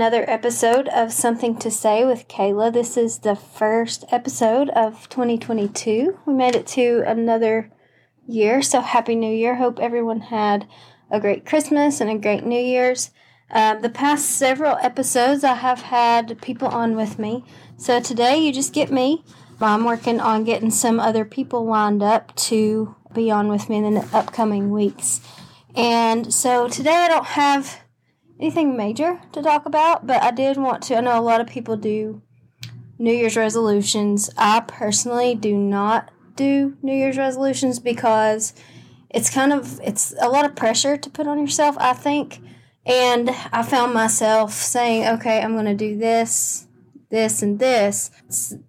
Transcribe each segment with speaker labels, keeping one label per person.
Speaker 1: another episode of Something to Say with Kayla. This is the first episode of 2022. We made it to another year, so Happy New Year. Hope everyone had a great Christmas and a great New Year's. Um, the past several episodes, I have had people on with me. So today, you just get me. I'm working on getting some other people lined up to be on with me in the upcoming weeks. And so today, I don't have anything major to talk about, but I did want to. I know a lot of people do New Year's resolutions. I personally do not do New Year's resolutions because it's kind of it's a lot of pressure to put on yourself, I think. And I found myself saying, "Okay, I'm going to do this, this and this."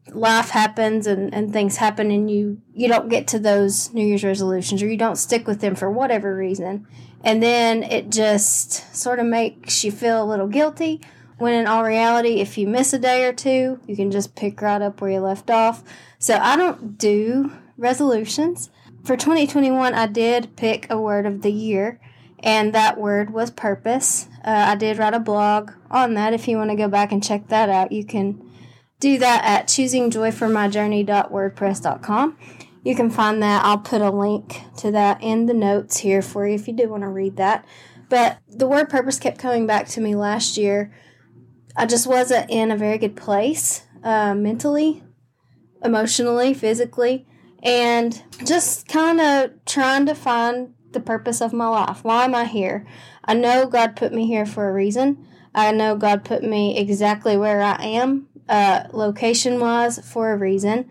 Speaker 1: Life happens and, and things happen and you you don't get to those New Year's resolutions or you don't stick with them for whatever reason. And then it just sort of makes you feel a little guilty. When in all reality, if you miss a day or two, you can just pick right up where you left off. So I don't do resolutions. For 2021, I did pick a word of the year, and that word was purpose. Uh, I did write a blog on that. If you want to go back and check that out, you can do that at choosingjoyformyjourney.wordpress.com you can find that. I'll put a link to that in the notes here for you if you do want to read that. But the word purpose kept coming back to me last year. I just wasn't in a very good place uh, mentally, emotionally, physically, and just kind of trying to find the purpose of my life. Why am I here? I know God put me here for a reason. I know God put me exactly where I am, uh, location wise, for a reason.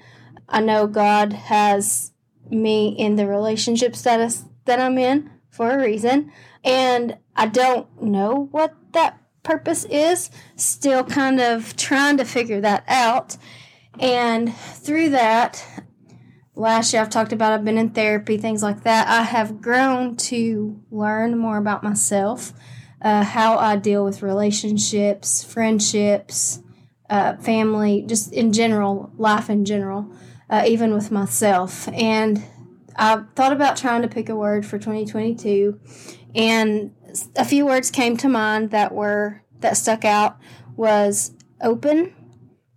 Speaker 1: I know God has me in the relationship status that I'm in for a reason. And I don't know what that purpose is. Still kind of trying to figure that out. And through that, last year I've talked about I've been in therapy, things like that. I have grown to learn more about myself, uh, how I deal with relationships, friendships, uh, family, just in general, life in general uh, even with myself. And I thought about trying to pick a word for 2022, and a few words came to mind that were that stuck out was open.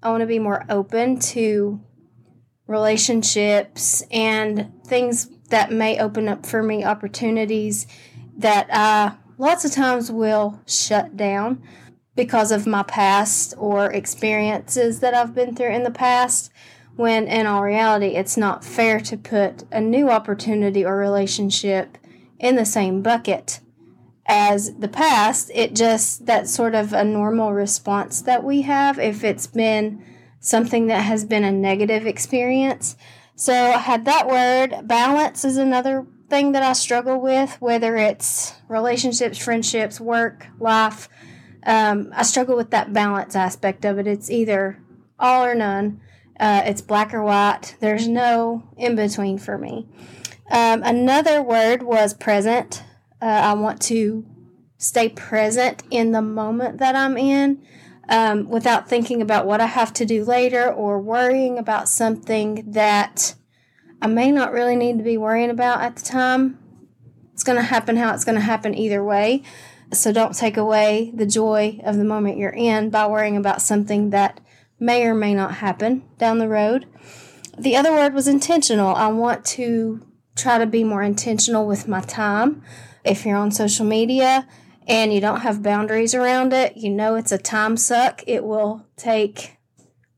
Speaker 1: I want to be more open to relationships and things that may open up for me opportunities that I lots of times will shut down because of my past or experiences that I've been through in the past when in all reality, it's not fair to put a new opportunity or relationship in the same bucket as the past. It just, that's sort of a normal response that we have if it's been something that has been a negative experience. So I had that word. Balance is another thing that I struggle with, whether it's relationships, friendships, work, life. Um, I struggle with that balance aspect of it. It's either all or none. Uh, it's black or white. There's no in between for me. Um, another word was present. Uh, I want to stay present in the moment that I'm in um, without thinking about what I have to do later or worrying about something that I may not really need to be worrying about at the time. It's going to happen how it's going to happen either way. So don't take away the joy of the moment you're in by worrying about something that may or may not happen down the road. The other word was intentional. I want to try to be more intentional with my time. If you're on social media and you don't have boundaries around it, you know it's a time suck. It will take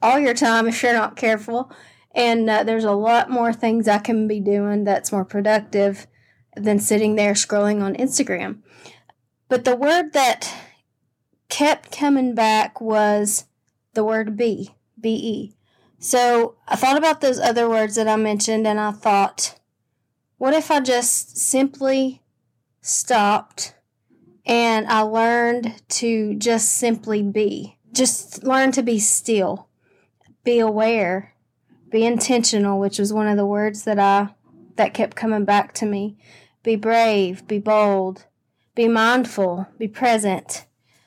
Speaker 1: all your time if you're not careful. And uh, there's a lot more things I can be doing that's more productive than sitting there scrolling on Instagram. But the word that kept coming back was the word be, be. So I thought about those other words that I mentioned and I thought, what if I just simply stopped and I learned to just simply be? Just learn to be still, be aware, be intentional, which was one of the words that I that kept coming back to me. Be brave, be bold, be mindful, be present,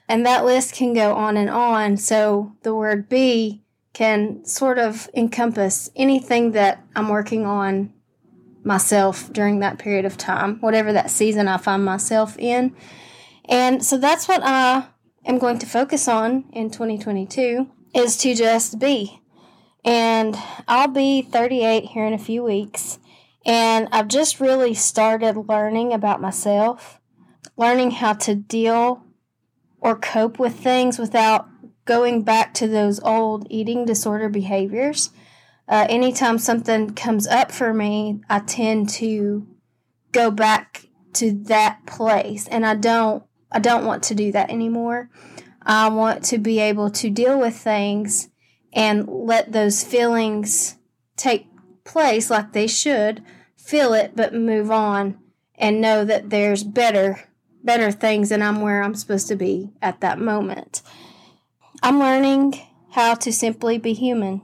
Speaker 1: and that list can go on and on. So the word be can sort of encompass anything that I'm working on myself during that period of time, whatever that season I find myself in. And so that's what I am going to focus on in 2022 is to just be. And I'll be 38 here in a few weeks. And I've just really started learning about myself, learning how to deal or cope with things without going back to those old eating disorder behaviors. Uh, anytime something comes up for me, I tend to go back to that place, and I don't. I don't want to do that anymore. I want to be able to deal with things and let those feelings take place like they should, feel it, but move on and know that there's better better things and I'm where I'm supposed to be at that moment. I'm learning how to simply be human.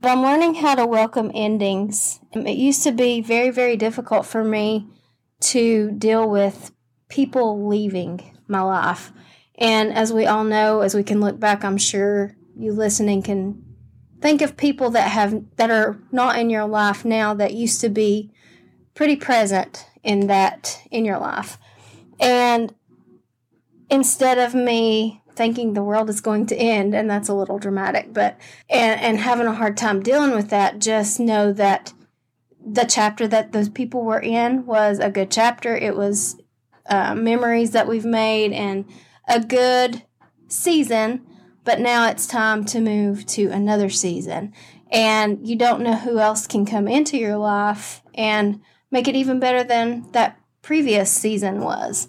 Speaker 1: But I'm learning how to welcome endings. Um, it used to be very, very difficult for me to deal with people leaving my life. And as we all know, as we can look back, I'm sure you listening can think of people that have that are not in your life now that used to be pretty present in that in your life. And instead of me thinking the world is going to end, and that's a little dramatic, but and, and having a hard time dealing with that, just know that the chapter that those people were in was a good chapter. It was uh, memories that we've made and a good season, but now it's time to move to another season. And you don't know who else can come into your life and make it even better than that previous season was.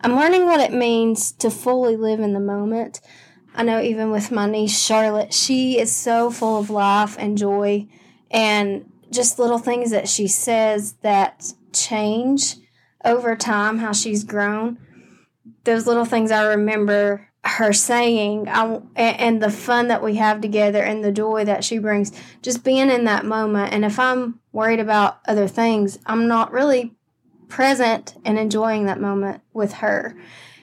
Speaker 1: I'm learning what it means to fully live in the moment. I know even with my niece Charlotte, she is so full of life and joy and just little things that she says that change over time, how she's grown. Those little things I remember her saying I, and the fun that we have together and the joy that she brings just being in that moment and if i'm worried about other things i'm not really present and enjoying that moment with her.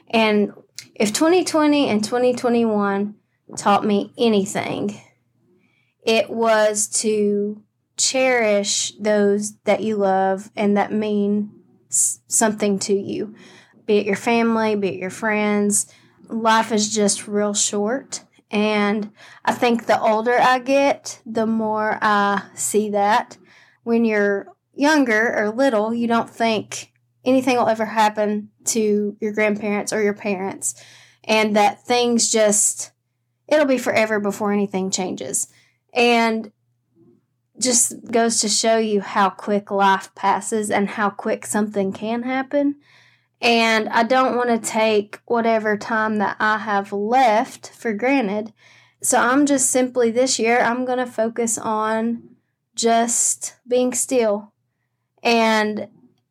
Speaker 1: And if 2020 and 2021 taught me anything, it was to cherish those that you love and that mean something to you, be it your family, be it your friends. Life is just real short. And I think the older I get, the more I see that. When you're younger or little, you don't think anything will ever happen to your grandparents or your parents, and that things just, it'll be forever before anything changes. And just goes to show you how quick life passes and how quick something can happen. And I don't want to take whatever time that I have left for granted. So I'm just simply this year, I'm going to focus on just being still and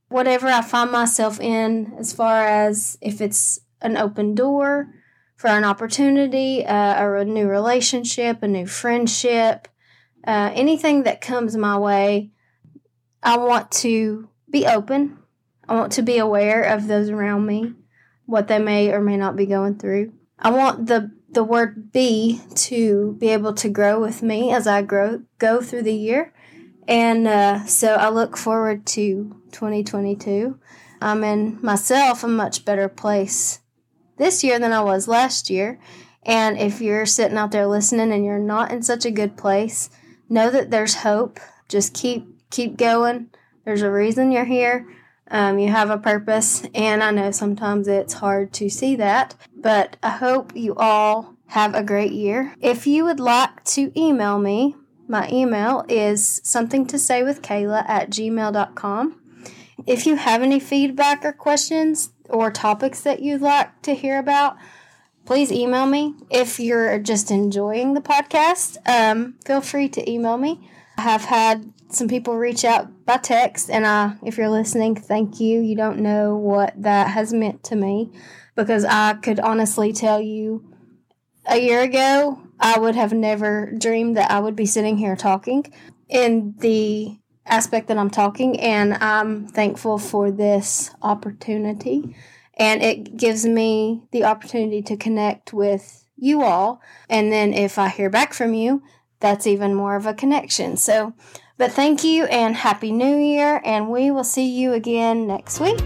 Speaker 1: whatever I find myself in, as far as if it's an open door for an opportunity, uh, a new relationship, a new friendship, uh, anything that comes my way, I want to be open. I want to be aware of those around me, what they may or may not be going through. I want the the word be to be able to grow with me as I grow go through the year. And uh, so I look forward to 2022. I'm in myself a much better place this year than I was last year. And if you're sitting out there listening and you're not in such a good place, know that there's hope. Just keep keep going. There's a reason you're here. Um, you have a purpose, and I know sometimes it's hard to see that, but I hope you all have a great year. If you would like to email me, my email is something to say with Kayla at gmail.com. If you have any feedback or questions or topics that you'd like to hear about, please email me. If you're just enjoying the podcast, um, feel free to email me. I have had some people reach out by text, and I, if you're listening, thank you. You don't know what that has meant to me because I could honestly tell you a year ago, I would have never dreamed that I would be sitting here talking in the aspect that I'm talking, and I'm thankful for this opportunity. And it gives me the opportunity to connect with you all. And then if I hear back from you, that's even more of a connection. So, but thank you and Happy New Year, and we will see you again next week.